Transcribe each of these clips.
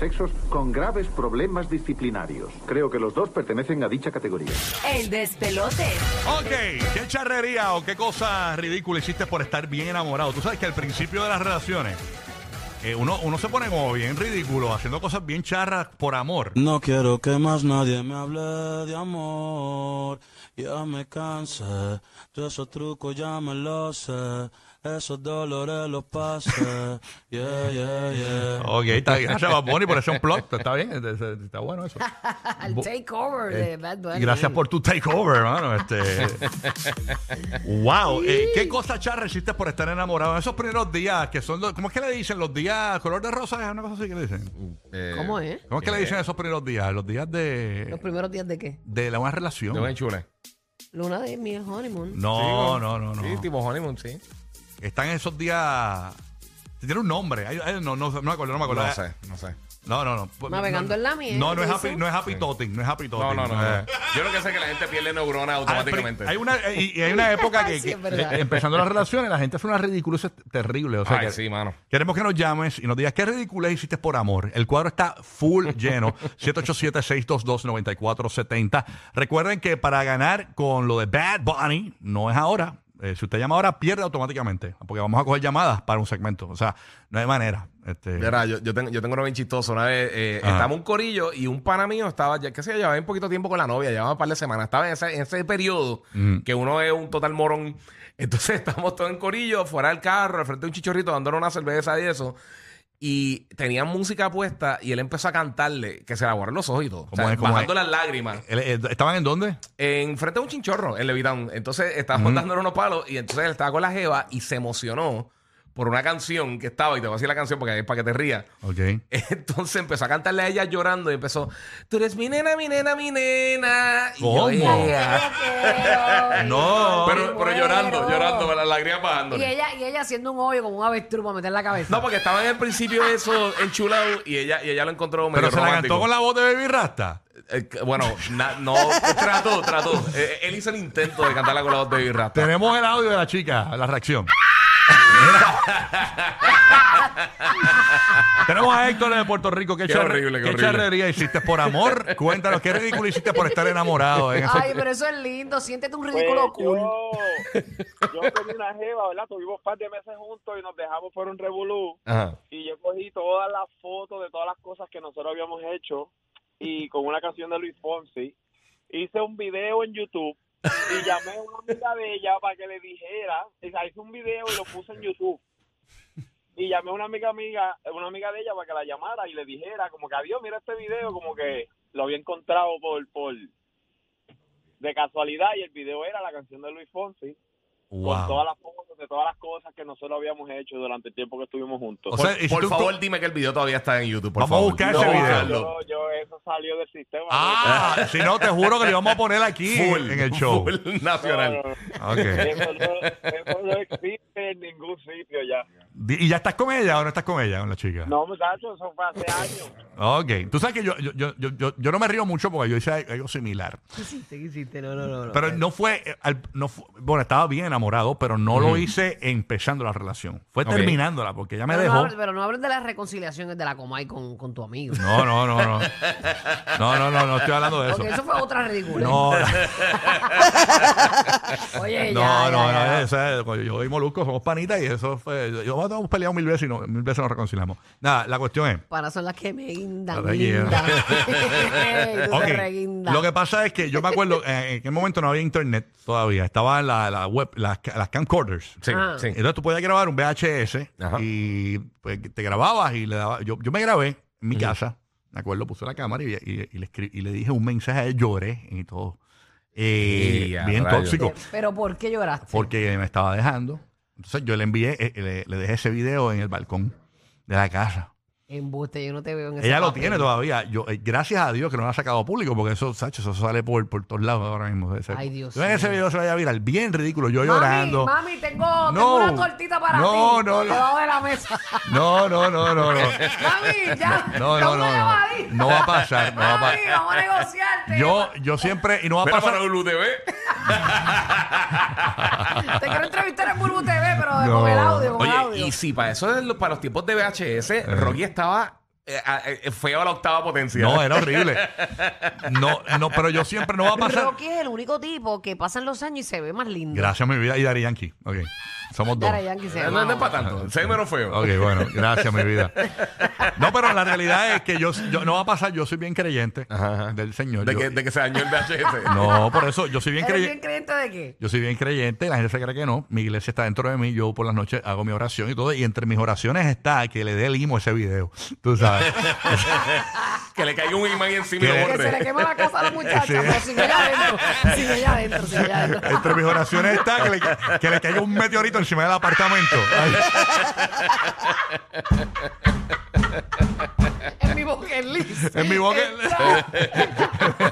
sexos con graves problemas disciplinarios. Creo que los dos pertenecen a dicha categoría. El despelote. Ok, ¿qué charrería o qué cosa ridícula hiciste por estar bien enamorado? Tú sabes que al principio de las relaciones eh, uno, uno se pone como bien ridículo, haciendo cosas bien charras por amor. No quiero que más nadie me hable de amor. Ya me cansé de esos trucos, ya me los sé. Esos dolores los pasé. Yeah, yeah, yeah. Ok, está bien. Gracias, Bad Bunny, por ese un plot. Está bien, está- bueno eso. Al takeover de Bad Bunny. Gracias por tu takeover, hermano. Este... wow, eh, ¿qué cosa charra hiciste por estar enamorado en esos primeros días que son, los- ¿cómo es que le dicen? Los días color de rosa, es una cosa así que le dicen. Eh, ¿Cómo es? ¿Cómo es que le dicen esos primeros días? Los días de, ¿Los primeros días de qué? de la una relación. De buen chule. Luna de mi honeymoon. No, Sí, no, no, no. Sí, tipo honeymoon, sí. Están en esos días. Tiene un nombre. Ay, ay, no, no, no me acuerdo, no me acuerdo. No sé, no sé. No, no, no. Navegando no, en la miel, No, no es happy, no es happy totting, no es happy No, totting. no, no. no. Eh. Yo lo que sé es que la gente pierde neuronas automáticamente. Hay una, y, y hay una época que, Sí, que, es verdad. eh, empezando las relaciones, la gente hace una ridiculez terrible. O sea, Ay, que sí, mano. Queremos que nos llames y nos digas qué ridiculez hiciste por amor. El cuadro está full lleno. 787-622-9470. Recuerden que para ganar con lo de Bad Bunny, no es ahora. Eh, si usted llama ahora, pierde automáticamente. Porque vamos a coger llamadas para un segmento. O sea, no hay manera. Este, Mira, yo, yo, tengo, yo tengo uno bien chistoso. Una vez eh, estábamos un corillo y un pana mío estaba, ya que se llevaba un poquito tiempo con la novia, llevaba un par de semanas. Estaba en ese, en ese periodo Mm. que uno es un total morón. Entonces estábamos todos en corillo, fuera del carro, al frente de un chichorrito, dándole una cerveza y eso. Y tenían música puesta y él empezó a cantarle, que se le aguaron los ojos y todo. O ¿Cómo sea, es? ¿Cómo bajando es? las lágrimas. ¿el- el- ¿Estaban en dónde? En frente a un chinchorro, en Levitown. Entonces estábamos dándole unos palos y entonces él estaba con la jeva y se emocionó por una canción que estaba, y te voy a decir la canción porque es para que te rías. Ok. Entonces empezó a cantarle a ella llorando y empezó, tú eres mi nena, mi nena, mi nena. Y yo, ¿Cómo? No. Pero, pero llorando, llorando, con las lágrimas bajando. Y ella, y ella haciendo un hoyo como un avestruz para meter la cabeza. No, porque estaba en el principio de eso enchulado y ella, y ella lo encontró medio Pero se la cantó con la voz de Baby Rasta. Eh, que- bueno, na- no, trató, trató. Eh, él hizo el intento de cantarla con la voz de Baby Rasta. Tenemos el audio de la chica, la reacción. Tenemos a Héctor de Puerto Rico. ¿Qué, Qué charre- horrible, qué qué horrible. charrería hiciste por amor? Cuéntanos, ¿qué ridículo hiciste por estar enamorado? En ese- Ay, pero eso es lindo. Siéntete un Pues ridículo cool. yo, yo tenía una jeva, ¿verdad? Tuvimos un par de meses juntos y nos dejamos por un revolú. Ajá. Y yo cogí todas las fotos de todas las cosas que nosotros habíamos hecho y con una canción de Luis Fonsi hice un video en YouTube y llamé a una amiga de ella para que le dijera, o sea, hice un video y lo puse en YouTube. Y llamé a una amiga amiga, una amiga de ella para que la llamara y le dijera como que adiós, mira este video, como que lo había encontrado por por de casualidad y el video era la canción de Luis Fonsi con todas las fotos de todas las cosas que nosotros habíamos hecho durante el tiempo que estuvimos juntos. O Por, sea, por tú- favor, dime que el video todavía está en YouTube. Por Vamos a favor. buscar No, ese video. Yo, yo, eso salió del sistema. Ah, si no, te juro que lo íbamos a poner aquí Full, en el show. full nacional. no, no. Ok. Eso, no, eso no existe en ningún sitio ya. ¿Y ya estás con ella o no estás con ella, con la chica? No, muchachos, eso fue hace años. Ok. Tú sabes que yo, yo, yo, yo, yo, yo no me río mucho porque yo hice algo similar. ¿Qué hiciste? ¿Qué hiciste? No, no, no. Pero no fue, eh, al- no fu- bueno, estaba bien enamorado, pero no lo hice empezando la relación. Fue terminándola porque ya me pero, dejó. no hables, pero no hables de la reconciliación de la Comay con, con tu amigo. No, no, no, no. No, no, no, no estoy hablando de eso. Porque eso fue otra ridícula. No, Oye, ya, no, ya, no, ya. no, o sea, cuando yo y Molusco somos panitas y eso fue. Yo nosotros hemos peleado mil veces y no, mil veces nos reconciliamos. Nada, la cuestión es. Para son las que me guindan. Guindan. Y tú Ok, te reguindas. Lo que pasa es que yo me acuerdo, eh, en aquel momento no había internet todavía, estaba la, la web, las, las camcorders. Sí, Ah. sí. Entonces tú podías grabar un VHS Ajá. y pues, te grababas y le dabas. Yo, yo me grabé en mi casa, me acuerdo, puse la cámara y, y- y le, y le dije un mensaje a él, lloré y todo. Eh, bien rayos. tóxico, Pero ¿por qué lloraste? porque me estaba dejando. Entonces yo le envié, eh, le, le dejé ese video en el balcón de la casa. Embuste, yo no te veo en ese Ella lo papel. tiene todavía. Yo, eh, gracias a Dios que no lo ha sacado público, porque eso, Sacho, eso sale por, por todos lados ahora mismo. Ese- Ay, Dios Yo en ese mío. video se vaya a viral, bien ridículo, yo Mami, llorando. Mami, tengo, No. tengo una tortita para No, ti. no, no. Debajo de la mesa. No, no, no, no, no. Mami, ya. No, no, no, no. No va a pasar, no va a Mami, pasar. vamos a negociarte. Yo, yo siempre, y no va a pasar. para. Te quiero entrevistar en Bulbu TV, No. con el audio, con el Oye, audio. y si para eso, para los tiempos de VHS, Rocky estaba eh, eh, feo a la octava potencia. No, era horrible. No, no, pero yo siempre no va a pasar. Rocky es el único tipo que pasan los años y se ve más lindo. Gracias, mi vida. Y Dari Yankee. Ok. Somos dos. Daddy Yankee se ve no, no es para tanto. Se ve menos feo. Ok, bueno, gracias, mi vida. No, pero la realidad es que yo, yo- no va a pasar, yo soy bien creyente Ajá, ajá. del Señor. De Yo- que, de que se dañó el VHS. no, por eso yo soy bien ¿Eres creyente. bien creyente de qué? Yo soy bien creyente, la gente se cree que no. Mi iglesia está dentro de mí, yo por las noches hago mi oración y todo. Y entre mis oraciones está que le dé limo a ese video. Tú sabes. que le caiga un imán encima y lo Que se le quema la casa a la muchacha, Sí. pero sin ella adentro. Sin ella adentro, sin ella adentro. entre mis oraciones está que le, que le caiga un meteorito encima del apartamento. Ay, En mi bucket list. en mi boca.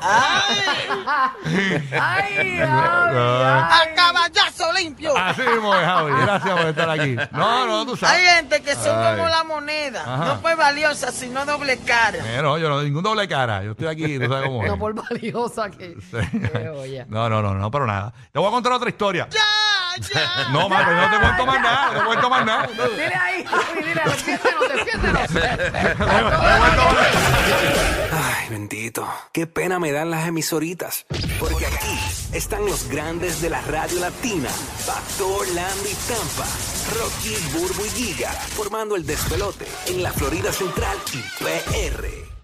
Ay, ay, No. ay. caballazo limpio. Así mismo es, Javi. Gracias por estar aquí. No, no, tú Hay sabes. gente que son Ay. como la moneda, Ajá. no fue valiosa, sino doble cara. Eh, no, yo no, ningún doble cara. Yo estoy aquí, tú sabes cómo es. No por valiosa que. Sí. No, no, no, no, pero nada. Te voy a contar otra historia. Ya, ya. No, más, no te cuento más nada. No te cuento más nada. Dile ahí, Javi, dile, defiéndenos, defiéndenos. Bendito. Qué pena me dan las emisoritas. Porque aquí están los grandes de la radio latina. Pastor, Landy, Tampa. Rocky, Burbu y Giga. Formando el despelote en la Florida Central y PR.